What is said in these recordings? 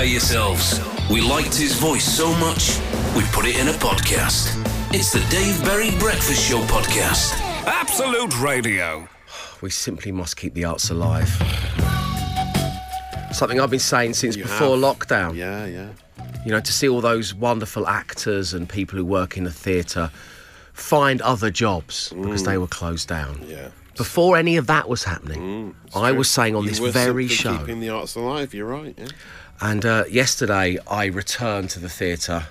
prepare yourselves. We liked his voice so much, we put it in a podcast. It's the Dave Berry Breakfast Show podcast. Absolute Radio. We simply must keep the arts alive. Something I've been saying since You before have. lockdown. Yeah, yeah. You know, to see all those wonderful actors and people who work in the theatre find other jobs because they were closed down. Mm. Yeah. Before any of that was happening, I was saying on You this were very show, keeping the arts alive. You're right. Yeah. And uh, yesterday I returned to the theatre.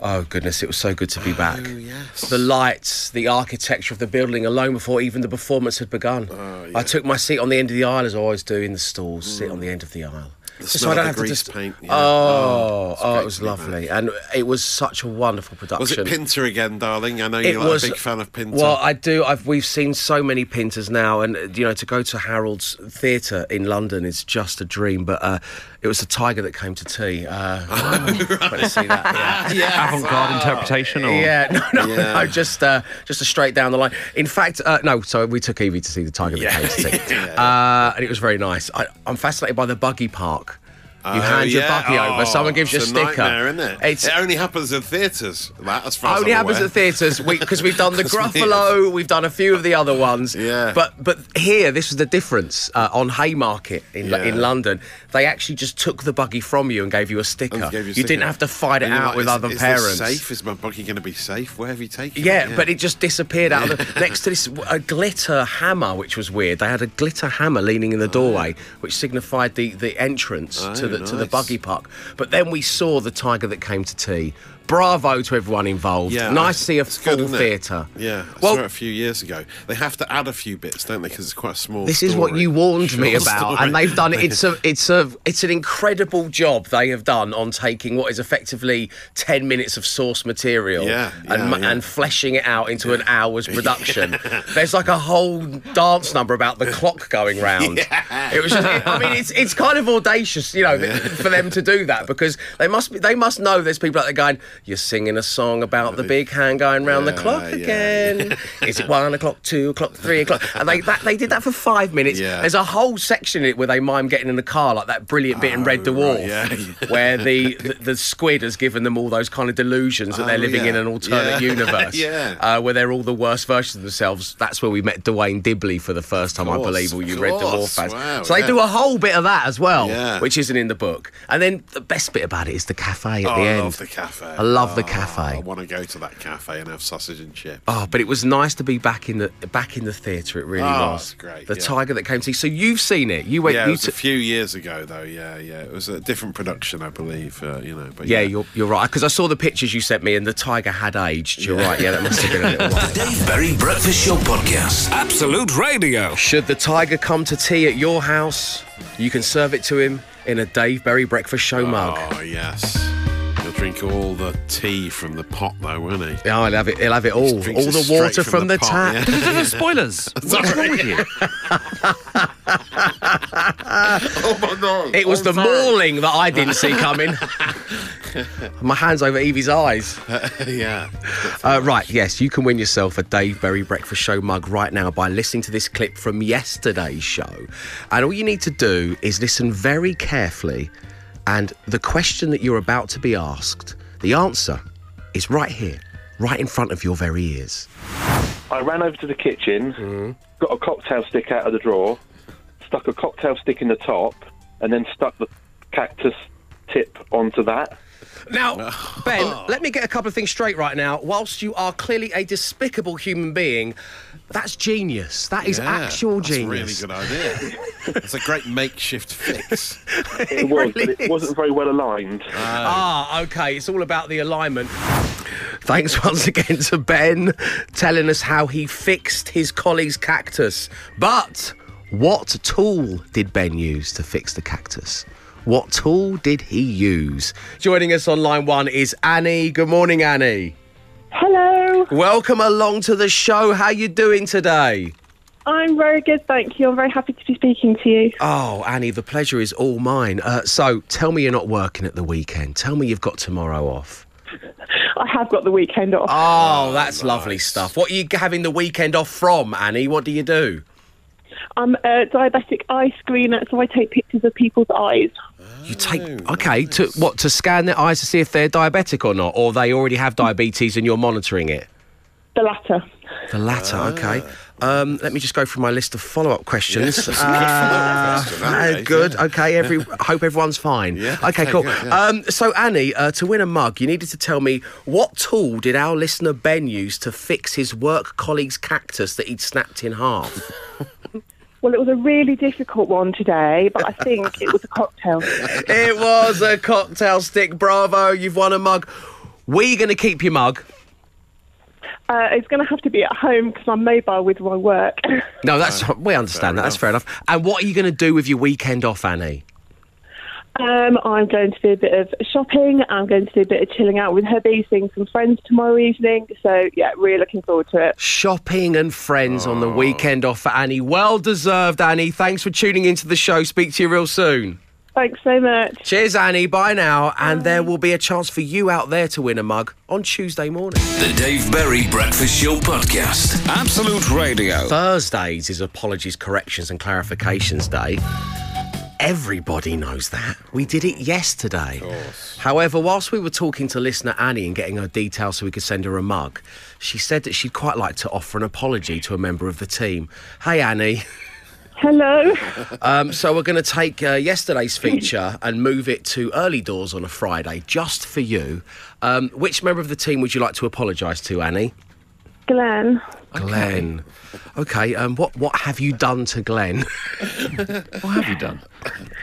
Oh goodness, it was so good to be back. Oh, yes. The lights, the architecture of the building alone before even the performance had begun. Oh, yeah. I took my seat on the end of the aisle as I always do in the stalls, sit on the end of the aisle. The Just smell of the to just- paint, yeah. Oh, it's oh, it was to be back. lovely. And it was such a wonderful production. Was it Pinter again, darling? I know you're like was- a big fan of Pinter. Well, I do. I've we've seen so many Pinters now, and you know, to go to Harold's Theatre in London is just a dream. But uh, it was the tiger that came to tea. Uh, went to see that. Yeah. Avant-garde interpretation, or Yeah, no, no, Yeah. no, just uh, just a straight down the line. In fact, uh, no. So we took Evie to see the tiger that came to tea, uh, and it was very nice. I, I'm fascinated by the buggy park. You Oh, hand your yeah. buggy over, Oh, someone gives you a sticker. isn't it? It's it only happens in theatres. That, as far as only I'm happens aware. at theatres because we've done the Gruffalo, we've done a few of the other ones. Yeah. But but here, this was the difference uh, on Haymarket in Yeah. in London. They actually just took the buggy from you and gave you a sticker. You a you didn't have to fight it out like, with is- other is parents. Safe? Is my buggy going to be safe? Where have you taken Yeah, it? Yeah, but it just disappeared out of the next to this a glitter hammer, which was weird. They had a glitter hammer leaning in the doorway, which signified the, the entrance Oh, to the to the buggy park. But then we saw the tiger that came to tea. Bravo to everyone involved. Yeah, nice to see a full theatre. Yeah, I Well, saw it a few years ago. They have to add a few bits, don't they? Because it's quite a small. This is what you warned me about, story. and they've done it. It's a, it's a, it's an incredible job they have done on taking what is effectively ten minutes of source material, Yeah, and yeah, and fleshing it out into an hour's production. There's like a whole dance number about the clock going round. It was, just, I mean, it's it's kind of audacious, you know, for them to do that because they must be, they must know there's people out there going, you're singing a song about the big hand going round the Yeah, clock yeah. again. Is it one o'clock, two o'clock, three o'clock? And they that, they did that for five minutes. Yeah. There's a whole section in it where they mime getting in the car, like that brilliant bit in Red Oh, Dwarf, right, yeah, yeah. where the, the the squid has given them all those kind of delusions that they're Oh, living yeah. in an alternate Yeah. universe, Yeah. uh, where they're all the worst versions of themselves. That's where we met Duane Dibbley for the first time, I believe, or you Red Dwarf fans. Wow, so they do a whole bit of that as well, Yeah. which isn't in the book. And then the best bit about it is the cafe at Oh, the I end. love the cafe. I love the Oh, cafe. I want to go to that cafe and have sausage and chips. Oh, but it was nice to be back in the back in the theatre. It really Oh, was. it's great, The yeah. tiger that came to see. So you've seen it. You went. yeah, it you was took- a few years ago, though. Yeah, yeah, it was a different production, I believe. Uh, you know, but yeah, yeah, you're you're right. Because I saw the pictures you sent me, and the tiger had aged. You're right. Yeah, that must have been a little while. The Dave Berry Breakfast Show podcast. Absolute Radio. Should the tiger come to tea at your house, you can serve it to him in a Dave Berry breakfast show mug. Oh yes, he'll drink all the tea from the pot, though, won't he? Yeah, he'll have it. He'll have it all. All the water from, the, pot, tap. yeah. spoilers. What's wrong with you? oh my god! It was the mauling that I didn't see coming. My hands over Evie's eyes. yeah. Uh, right, yes, you can win yourself a Dave Berry Breakfast Show mug right now by listening to this clip from yesterday's show. And all you need to do is listen very carefully, and the question that you're about to be asked, the answer is right here, right in front of your very ears. I ran over to the kitchen, mm-hmm. got a cocktail stick out of the drawer, stuck a cocktail stick in the top, and then stuck the cactus tip onto that. Now, Ben, oh. let me get a couple of things straight right now. Whilst you are clearly a despicable human being, that's genius. That is Yeah, actual genius. that's a really good idea. It's a great makeshift fix. It was, really but it wasn't very well aligned. Ah, okay. It's all about the alignment. Thanks once again to Ben telling us how he fixed his colleague's cactus. But what tool did Ben use to fix the cactus? What tool did he use? Joining us on line one is Annie. Good morning, Annie. Hello, Welcome along to the show. How you doing today? I'm very good, thank you. I'm very happy to be speaking to you. Oh, Annie, the pleasure is all mine. Uh, so, tell me you're not working at the weekend. Tell me you've got tomorrow off. I have got the weekend off. Oh, that's lovely stuff. What are you having the weekend off from, Annie? What do you do? I'm a diabetic eye screener, so I take pictures of people's eyes. You take okay to what to scan their eyes to see if they're diabetic or not, or they already have diabetes and you're monitoring it. The latter. The latter, okay. Um, let me just go through my list of follow-up questions. Yeah, Uh, question, uh, good. yeah. Okay. Every hope everyone's fine. Yeah, Okay. okay, cool. good, yeah. Um, so Annie, uh, to win a mug, you needed to tell me what tool did our listener Ben use to fix his work colleague's cactus that he'd snapped in half? Well, it was a really difficult one today, but I think it was a cocktail. it was a cocktail stick. Bravo! You've won a mug. We going to keep your mug? Uh, it's going to have to be at home because I'm mobile with my work. No, that's we understand that. That's fair enough. And what are you going to do with your weekend off, Annie? Um, I'm going to do a bit of shopping. I'm going to do a bit of chilling out with hubby, seeing some friends tomorrow evening. So, yeah, really looking forward to it. Shopping and friends on the weekend off for Annie. Well deserved, Annie. Thanks for tuning into the show. Speak to you real soon. Thanks so much. Cheers, Annie. Bye now. And there will be a chance for you out there to win a mug on Tuesday morning. The Dave Berry Breakfast Show Podcast. Absolute Radio. Thursdays is Apologies, Corrections and Clarifications Day. Everybody knows that. We did it yesterday. However, whilst we were talking to listener Annie and getting her details so we could send her a mug, she said that she'd quite like to offer an apology to a member of the team. Hey, Annie. Hello. Um, so we're going to take uh, yesterday's feature and move it to early doors on a Friday, just for you. Um, which member of the team would you like to apologise to, Annie? Glenn. Glenn. Okay. Um, what what have you done to Glenn? What have you done?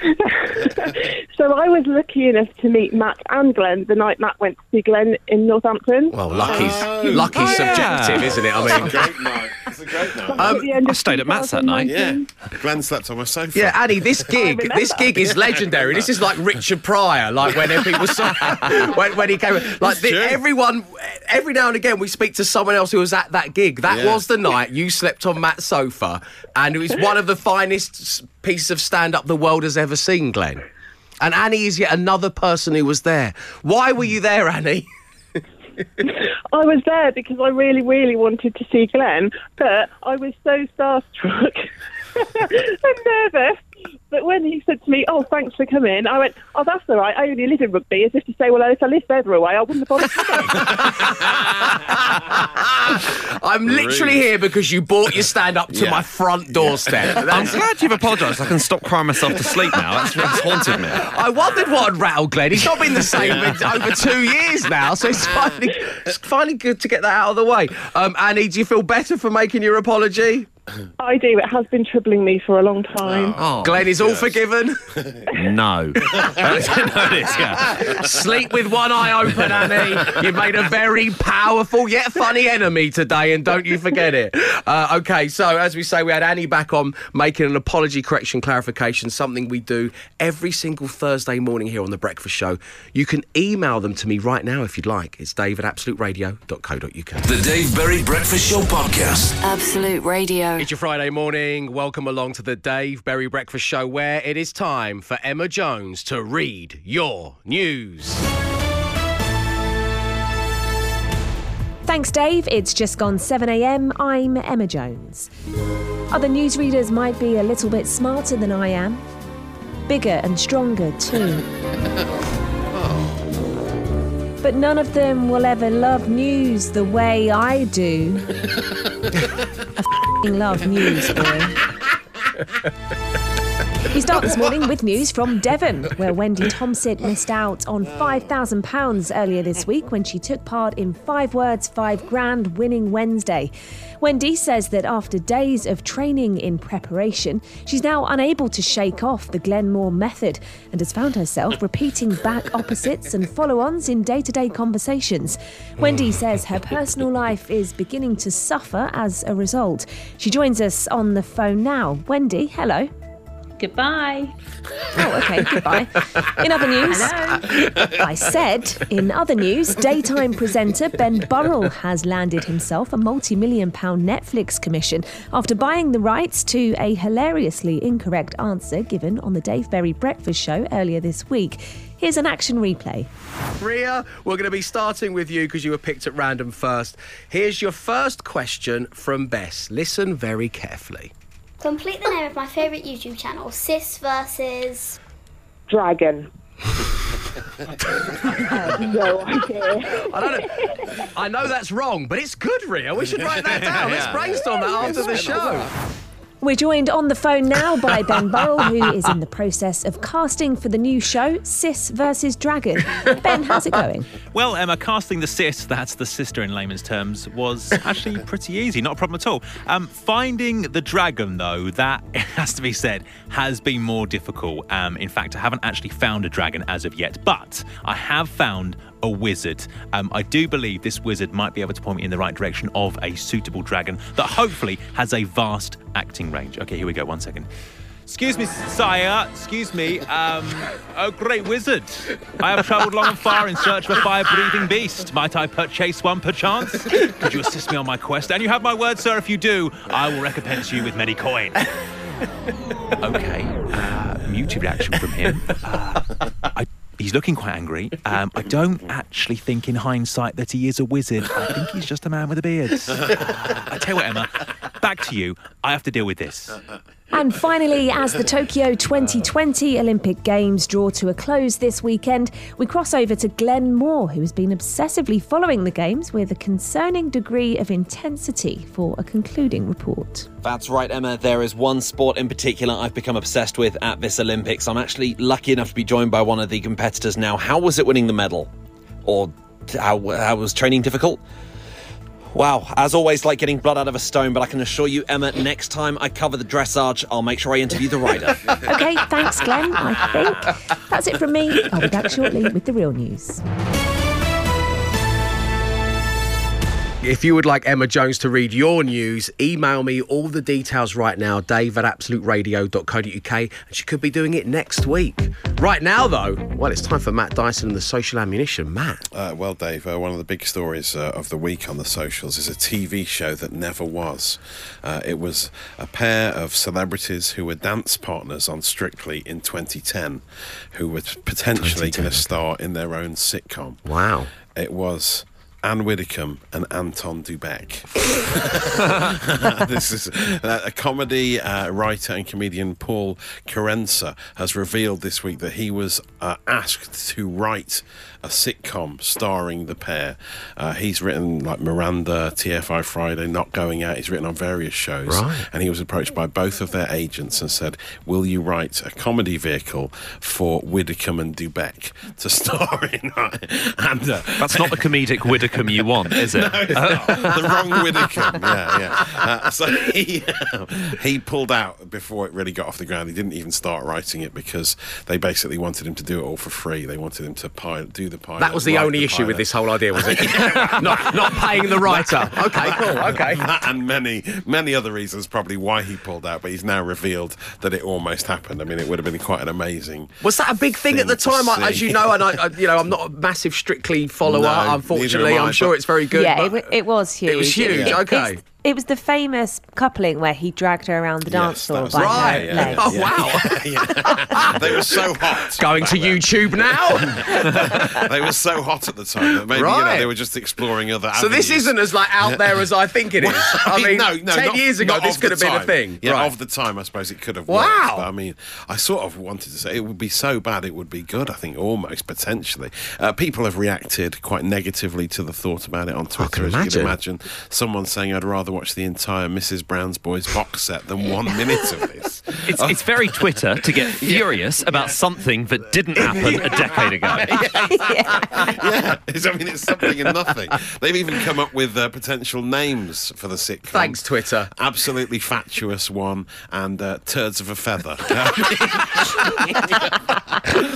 So I was lucky enough to meet Matt and Glenn the night Matt went to see Glenn in Northampton. Well, lucky's Oh. lucky's Oh, yeah. subjective, isn't it? I mean, Great night. It's a great night. Um, at the end I stayed at Matt's that night. yeah. Glenn slept on my sofa. yeah, Annie, this gig, this gig is legendary. This is like Richard Pryor, like when people saw when, when he came. Like the, everyone, every now and again, we speak to someone else who was at that gig. That Yeah. was the night you slept on Matt's sofa, and it was one of the finest pieces of stand-up the world has ever seen, Glenn. And Annie is yet another person who was there. Why were you there, Annie? I was there because I really, really wanted to see Glenn, but I was so starstruck and nervous that when he said to me, "Oh, thanks for coming," I went, "Oh, that's all right. I only live in Rugby," as if to say, "Well, if I lived further away, I wouldn't have bothered coming." I'm literally here because you brought your stand-up to Yeah. my front doorstep. I'm glad you've apologised. I can stop crying myself to sleep now. That's, that's haunted me. I wondered what had rattled Glenn. He's not been the same in over two years now, so it's finally, it's finally good to get that out of the way. Um, Annie, do you feel better for making your apology? I do. It has been troubling me for a long time. Oh, Glenn is all forgiven. no. no, it is, yeah. Sleep with one eye open, Annie. You've made a very powerful yet funny enemy today, and don't you forget it. Uh, okay, so as we say, we had Annie back on making an apology correction clarification, something we do every single Thursday morning here on The Breakfast Show. You can email them to me right now if you'd like. It's dave at absoluteradio.co.uk. The Dave Berry Breakfast Show Podcast. Absolute Radio. It's your Friday morning. Welcome along to the Dave Berry Breakfast Show, where it is time for Emma Jones to read your news. Thanks, Dave. It's just gone 7am. I'm Emma Jones. Other newsreaders might be a little bit smarter than I am. Bigger and stronger, too. But none of them will ever love news the way I do. F***ing love news, boy. We start this morning with news from Devon, where Wendy Thompson missed out on £5,000 earlier this week when she took part in Five Words, Five Grand Winning Wednesday. Wendy says that after days of training in preparation, she's now unable to shake off the Glenn Moore method and has found herself repeating back opposites and follow ons in day to day conversations. Wendy says her personal life is beginning to suffer as a result. She joins us on the phone now. Wendy, hello. Goodbye. Oh, okay, goodbye. In other news, I said, in other news, daytime presenter Ben Burrell has landed himself a multi million pound Netflix commission after buying the rights to a hilariously incorrect answer given on the Dave Berry Breakfast Show earlier this week. Here's an action replay. Ria, we're going to be starting with you because you were picked at random first. Here's your first question from Bess. Listen very carefully. Complete the name of my favourite YouTube channel, Sis versus. Dragon. no idea. I don't know. I know that's wrong, but it's good, Ria. We should write that down. Let's brainstorm that after the show. We're joined on the phone now by Ben Burrell, who is in the process of casting for the new show, Sis versus Dragon. Ben, how's it going? Well, Emma, casting the sis, that's the sister in layman's terms, was actually pretty easy, not a problem at all. Um, finding the dragon, though, that it has to be said, has been more difficult. Um, in fact, I haven't actually found a dragon as of yet, but I have found a wizard. Um, I do believe this wizard might be able to point me in the right direction of a suitable dragon that hopefully has a vast acting range. Okay, here we go. One second. Excuse me, sire. Excuse me. Um, oh, great wizard. I have travelled long and far in search of a fire-breathing beast. Might I purchase one, perchance? Could you assist me on my quest? And you have my word, sir. If you do, I will recompense you with many coin. Okay. Uh, muted reaction from him. Uh, I, he's looking quite angry. Um, I don't actually think, in hindsight, that he is a wizard. I think he's just a man with a beard. I tell you what, Emma. Back to you. I have to deal with this. And finally, as the Tokyo 2020 Olympic Games draw to a close this weekend, we cross over to Glenn Moore, who has been obsessively following the Games with a concerning degree of intensity for a concluding report. That's right, Emma. There is one sport in particular I've become obsessed with at this Olympics. I'm actually lucky enough to be joined by one of the competitors now. How was it winning the medal? Or how, how was training difficult? Wow, as always, like getting blood out of a stone, but I can assure you, Emma, next time I cover the dressage, I'll make sure I interview the rider. Okay, thanks, Glenn. I think that's it from me. I'll be back shortly with the real news. If you would like Emma Jones to read your news, email me all the details right now, dave at absoluteradio.co.uk, and she could be doing it next week. Right now, though, well, it's time for Matt Dyson and the social ammunition. Matt. Uh, well, Dave, uh, one of the big stories uh, of the week on the socials is a TV show that never was. Uh, it was a pair of celebrities who were dance partners on Strictly in 2010, who were potentially going to star in their own sitcom. Wow. It was Ann Widdecombe and Anton du Beke. this is uh, a comedy uh, writer and comedian Paul Kerensa has revealed this week that he was uh, asked to write a sitcom starring the pair. Uh, he's written like Miranda, TFI Friday, Not Going Out. He's written on various shows, Right. and he was approached by both of their agents and said, "Will you write a comedy vehicle for Widdecombe and du Beke to star in?" and uh, That's not the comedic Widdecombe you want, is it? no, the wrong Widdecombe. Yeah, yeah. Uh, so he he pulled out before it really got off the ground. He didn't even start writing it because they basically wanted him to do it all for free. They wanted him to pilot, do the pilot. That was the write only issue with this whole idea, was it? not, not paying the writer. Okay, cool. Okay. And many, many other reasons probably why he pulled out, but he's now revealed that it almost happened. I mean, it would have been quite an amazing. Was that a big thing at the time? I, as you know, and I, I, you know, I'm not a massive Strictly follower. No, unfortunately, I, I'm sure it's very good. yeah, it, wa- it was huge. It was huge, It- okay. it's- It was the famous coupling where he dragged her around the dance Yes, that floor by right. her legs. Oh wow! They were so hot. Going to YouTube now. They were so hot at the time that maybe you know, Right. they were just exploring other. so this isn't as like out there as I think it is. I mean, no, no, ten not- years ago, this could have been a thing. Yeah, right. of the time, I suppose it could have. Wow. Worked, but I mean, I sort of wanted to say it would be so bad, it would be good. I think almost potentially. Uh, people have reacted quite negatively to the thought about it on Twitter, can as you imagine. can imagine. Someone saying, "I'd rather watch the entire Mrs. Brown's Boys box set than one minute of this." It's, it's very Twitter to get furious about something that didn't happen a decade ago. yeah, it's, I mean, it's something and nothing. They've even come up with uh, potential names for the sitcom. Thanks, Twitter. Absolutely fatuous one and uh, turds of a feather.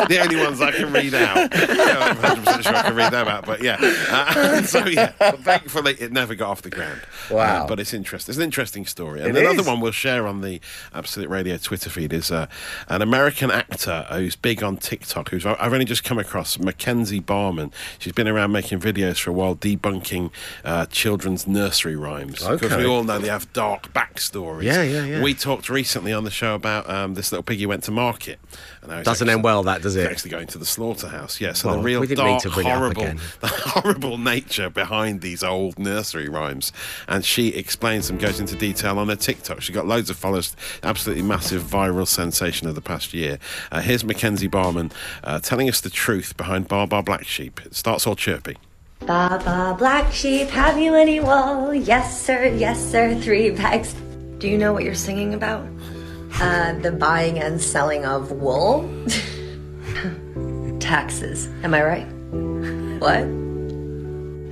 the only ones I can read out. I'm 100% sure I can read them out, but yeah. Uh, so yeah, but thankfully it never got off the ground. Wow. But it's interesting. It's an interesting story. And It another is. one we'll share on the Absolute Radio Twitter feed is uh, an American actor who's big on TikTok. Who's I've only just come across Mackenzie Barman. She's been around making videos for a while, debunking uh, children's nursery rhymes. Because Okay. we all know they have dark backstories. Yeah, yeah, yeah. We talked recently on the show about um, this little piggy went to market. And now Doesn't actually- end well, that does it's it? actually going to the slaughterhouse. Yeah, so Well, the real we didn't need dark, to bring it up horrible, the horrible nature behind these old nursery rhymes. And she explains them, goes into detail on her TikTok. She got loads of followers, absolutely massive viral sensation of the past year. Uh, here's Mackenzie Barman uh, telling us the truth behind Bar Bar Black Sheep. It starts all chirpy. Baba black sheep, have you any wool? Yes, sir, yes, sir, three bags. Do you know what you're singing about? Uh, the buying and selling of wool? Taxes, am I right? What?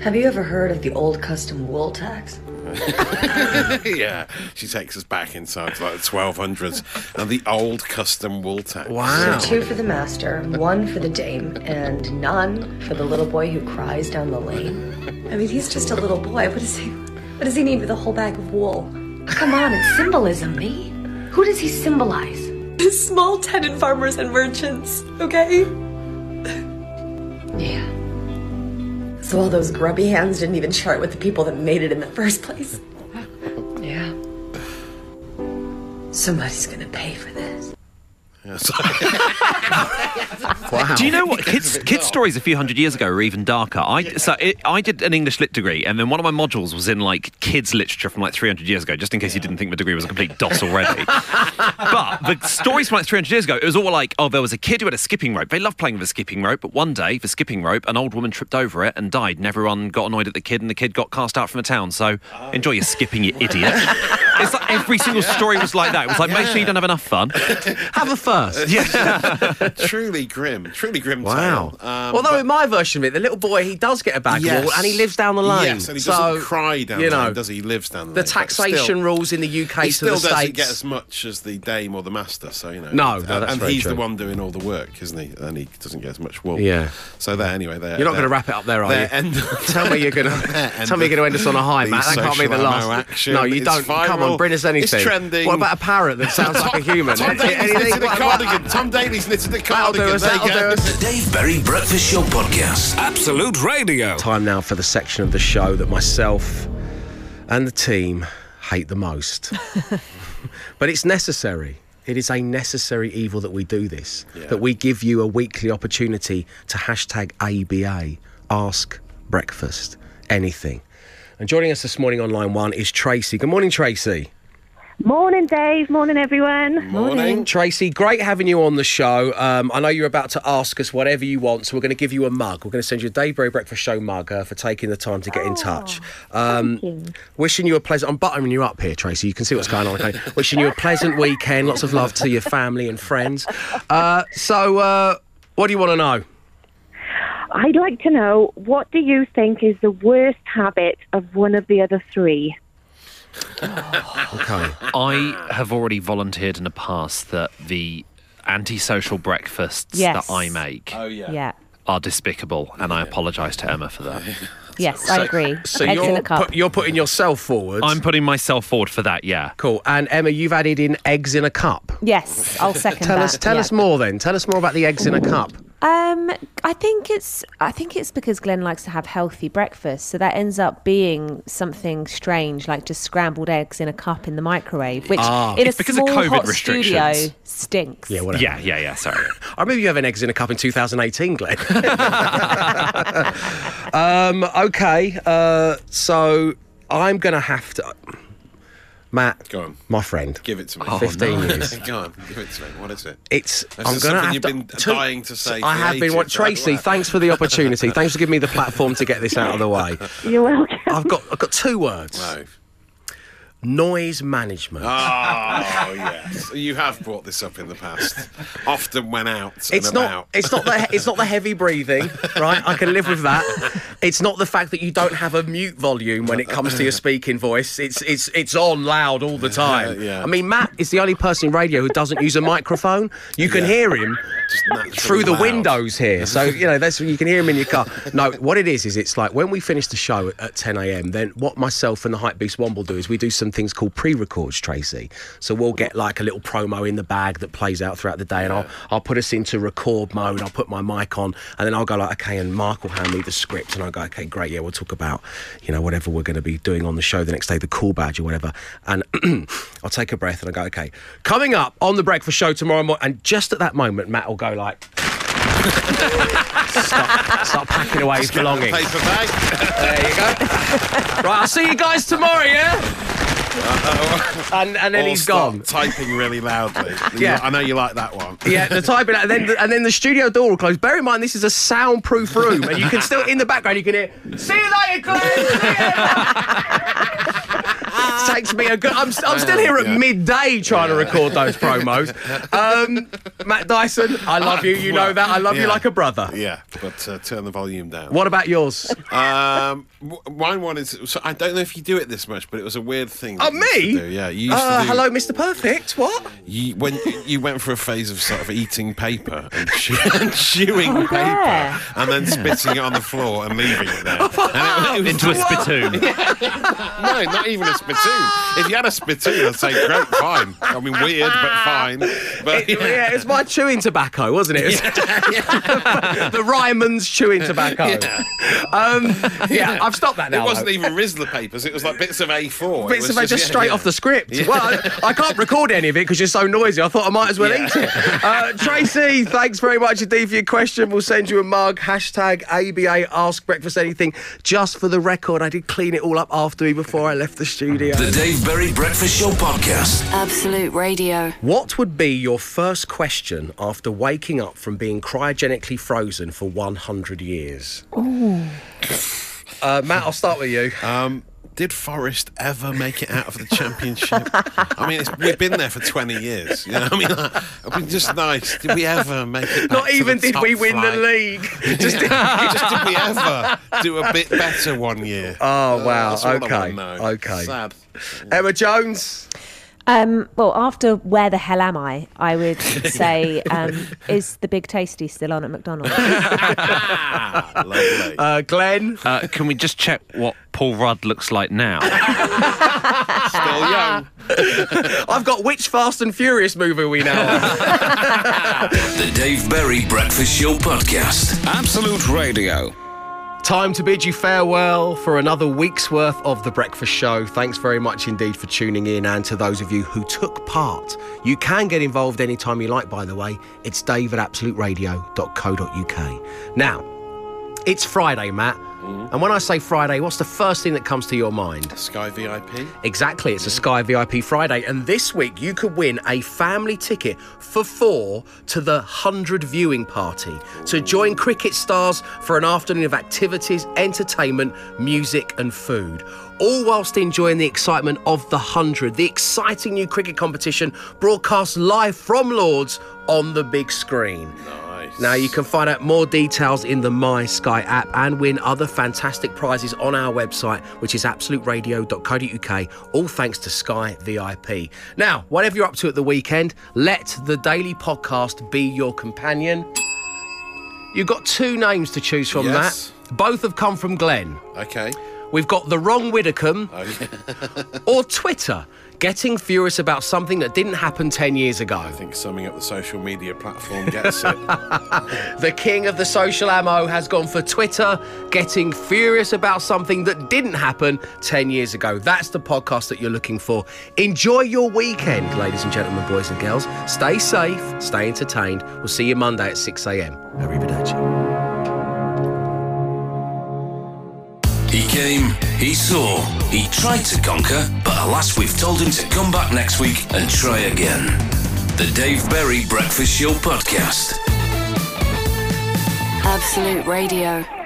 Have you ever heard of the old custom wool tax? yeah, she takes us back inside to like the 1200s and the old custom wool tax. So two for the master, one for the dame, and none for the little boy who cries down the lane. I mean, he's just a little boy. What does he? What does he need with a whole bag of wool? Come on, it's symbolism, me. Who does he symbolize? The small tenant farmers and merchants. Okay. yeah. So all those grubby hands didn't even chart with the people that made it in the first place. Yeah. Somebody's gonna pay for this. Wow. Do you know what kids kids stories a few hundred years ago were even darker? I so it, I did an English lit degree, and then one of my modules was in like kids literature from like 300 years ago, just in case you didn't think my degree was a complete doss already. but the stories from like 300 years ago, it was all like, oh, there was a kid who had a skipping rope. They loved playing with a skipping rope, but one day the skipping rope, an old woman tripped over it and died, and everyone got annoyed at the kid, and the kid got cast out from the town. So enjoy your skipping, you idiot. it's like every single story was like that. It was like, make sure you don't have enough fun. Have a first. Yeah. truly grim, truly grim Wow. tale. Um, Although but- in my version of it, the little boy he does get a bag Yes. of wool and he lives down the lane. Yes, and he so, doesn't cry down you the know, lane, does he? He lives down the, The lane. but taxation still- rules in the UK he to still the doesn't states. get as much as the dame or the master, so you know. No, and, no, that's and very he's true. the one doing all the work, isn't he? And he doesn't get as much wool. Yeah. So there, anyway, there. You're not going to wrap it up there, are you? End, tell me you're going to tell me you're going to end us on a high, The Matt. That can't be the last. no, you don't. Come on, bring us anything. It's trending. What about a parrot that sounds like a human? Tom Any- Daley's anything? knitted a What- what- cardigan. Tom Daley's knitted a That'll do us. There you That'll go. do us. The Dave Berry Breakfast Show Podcast. Absolute Radio. Time now for the section of the show that myself and the team hate the most. but it's necessary. It is a necessary evil that we do this. That we give you a weekly opportunity to hashtag ABA, ask breakfast, anything. And joining us this morning on line one is Tracy. Good morning, Tracy. Morning, Dave. Morning, everyone. Morning. Tracy, great having you on the show. Um, I know you're about to ask us whatever you want, so we're going to give you a mug. We're going to send you a Dave Berry Breakfast Show mug uh, for taking the time to get in touch. Um, wishing you a pleasant. I'm buttering you up here, Tracy. You can see what's going on. Okay? wishing you a pleasant weekend. Lots of love to your family and friends. Uh, so, uh, what do you want to know? I'd like to know what do you think is the worst habit of one of the other three? Okay. I have already volunteered in the past that the antisocial breakfasts Yes. that I make Oh yeah. Yeah. are despicable, and I apologise to Emma for that. Yes, I agree. So Eggs in you're, a cup. put- you're putting yourself forward. I'm putting myself forward for that. Yeah. cool. And Emma, you've added in eggs in a cup. yes, I'll second Tell that. us, tell yeah. us more then. Tell us more about the eggs in a cup. Um, I think it's I think it's because Glenn likes to have healthy breakfast, so that ends up being something strange, like just scrambled eggs in a cup in the microwave, which Ah. in a It's because of small COVID hot studio stinks. Yeah, whatever. Yeah, yeah, yeah. Sorry. I remember you having eggs in a cup in 2018, Glenn. um, okay, uh, so I'm going to have to. Matt, Go on. my friend. Give it to me. Oh, 15 years. Go on. Give it to me. What is it? It's. This I'm going to have you've to. been to- dying to say I have been. What. Tracy? Wow. Thanks for the opportunity. thanks for giving me the platform to get this out of the way. You're welcome. I've got. I've got two words. No. Noise management. Ah, oh yes, you have brought this up in the past. Often when out and It's about. not. It's not the. It's not the heavy breathing, right? I can live with that. It's not the fact that you don't have a mute volume when it comes to your speaking voice. It's it's it's on loud all the time. yeah. I mean, Matt is the only person in radio who doesn't use a microphone. You can Yeah. hear him Just through the loud. windows here. So you know that's you can hear him in your car. No, what it is is it's like when we finish the show at, at 10 a.m. Then what myself and the hype beast Womble do is we do some things called pre-records, Tracy. So we'll get like a little promo in the bag that plays out throughout the day, and I'll I'll put us into record mode. I'll put my mic on, and then I'll go like, okay, and Mark will hand me the script, and I'll go, okay, great, yeah, we'll talk about you know whatever we're going to be doing on the show the next day, the cool badge or whatever, and I'll take a breath and I go, okay, coming up on the breakfast show tomorrow morning, and just at that moment, Matt will go like. stop, start packing away his belongings. Paper bag. There you go. Right, I'll see you guys tomorrow, yeah? And, and then All he's gone. Typing really loudly. Yeah. I know you like that one. Yeah, the typing, and then the, and then the studio door will close. Bear in mind, this is a soundproof room, and you can still in the background you can hear. See you later, Glenn. See. Takes me a good. I'm, I'm still here at Yeah. midday trying to record those promos. Um, Matt Dyson, I love you. You know that. I love you like a brother. Yeah, but uh, turn the volume down. What about yours? Um, mine one is. So I don't know if you do it this much, but it was a weird thing. Oh, you used to me? do. Yeah, you used Uh, to do. hello, Mr. Perfect. What? You, when you went for a phase of sort of eating paper and, chew, and chewing Oh, paper, yeah. and then spitting it on the floor and leaving it there. And it- it was- Into a spittoon. no, not even a spittoon. If you had a spittoon, I'd say great, fine. I mean, weird, but fine. But It- yeah. it's my chewing tobacco, wasn't it? It was- the Ryman's chewing tobacco. Yeah. Um, yeah, I've stopped that now. It wasn't though. even Rizla papers. It was like bits of A4. It Bits was of it just yeah, straight yeah. off the script. Yeah. Well, I, I can't record any of it because you're so noisy. I thought I might as well Yeah. eat it. Uh, Tracy, thanks very much indeed for your question. We'll send you a mug. Hashtag ABA Ask Breakfast Anything. Just for the record, I did clean it all up after me before I left the studio. The Dave Berry Breakfast Show Podcast. Absolute Radio. What would be your first question after waking up from being cryogenically frozen for 100 years? Uh, Matt, I'll start with you. Um, did Forest ever make it out of the championship? I mean, it's, we've been there for 20 years. You know, I mean, like, it'd be just nice. Did we ever make it? Back Not to even the did top we win flight? the league. Just just did we ever do a bit better one year? Oh, wow. That's all I okay. know. Okay. Sad. Emma Jones. Um, well, after Where the Hell Am I? I would say, um, is the Big Tasty still on at McDonald's? Lovely. Uh, Glenn. Uh, can we just check what Paul Rudd looks like now? Still young. I've got which Fast and Furious movie are we now? The Dave Berry Breakfast Show Podcast. Absolute Radio. Time to bid you farewell for another week's worth of The Breakfast Show. Thanks very much indeed for tuning in and to those of you who took part. You can get involved anytime you like, by the way. It's dave at absoluteradio.co.uk. Now, it's Friday, Matt. Mm-hmm. And when I say Friday, what's the first thing that comes to your mind? Sky VIP. Exactly, it's a mm-hmm. Sky VIP Friday, and this week you could win a family ticket for four to the 100 viewing party to join cricket stars for an afternoon of activities, entertainment, music, and food. All whilst enjoying the excitement of the 100, the exciting new cricket competition broadcast live from Lords on the big screen. Nice. Now, you can find out more details in the My Sky app and win other fantastic prizes on our website, which is absoluteradio.co.uk, all thanks to Sky VIP. Now, whatever you're up to at the weekend, let the daily podcast be your companion. You've got two names to choose from, Yes. Matt. Both have come from Glenn. Okay. We've got the wrong Widdecombe Oh, yeah. or Twitter, getting furious about something that didn't happen 10 years ago. I think summing up the social media platform gets it. The king of the social ammo has gone for Twitter, getting furious about something that didn't happen 10 years ago. That's the podcast that you're looking for. Enjoy your weekend, ladies and gentlemen, boys and girls. Stay safe, stay entertained. We'll see you Monday at 6 a.m. Arrivederci. He came, he saw, he tried to conquer, but alas, we've told him to come back next week and try again. The Dave Berry Breakfast Show Podcast. Absolute Radio.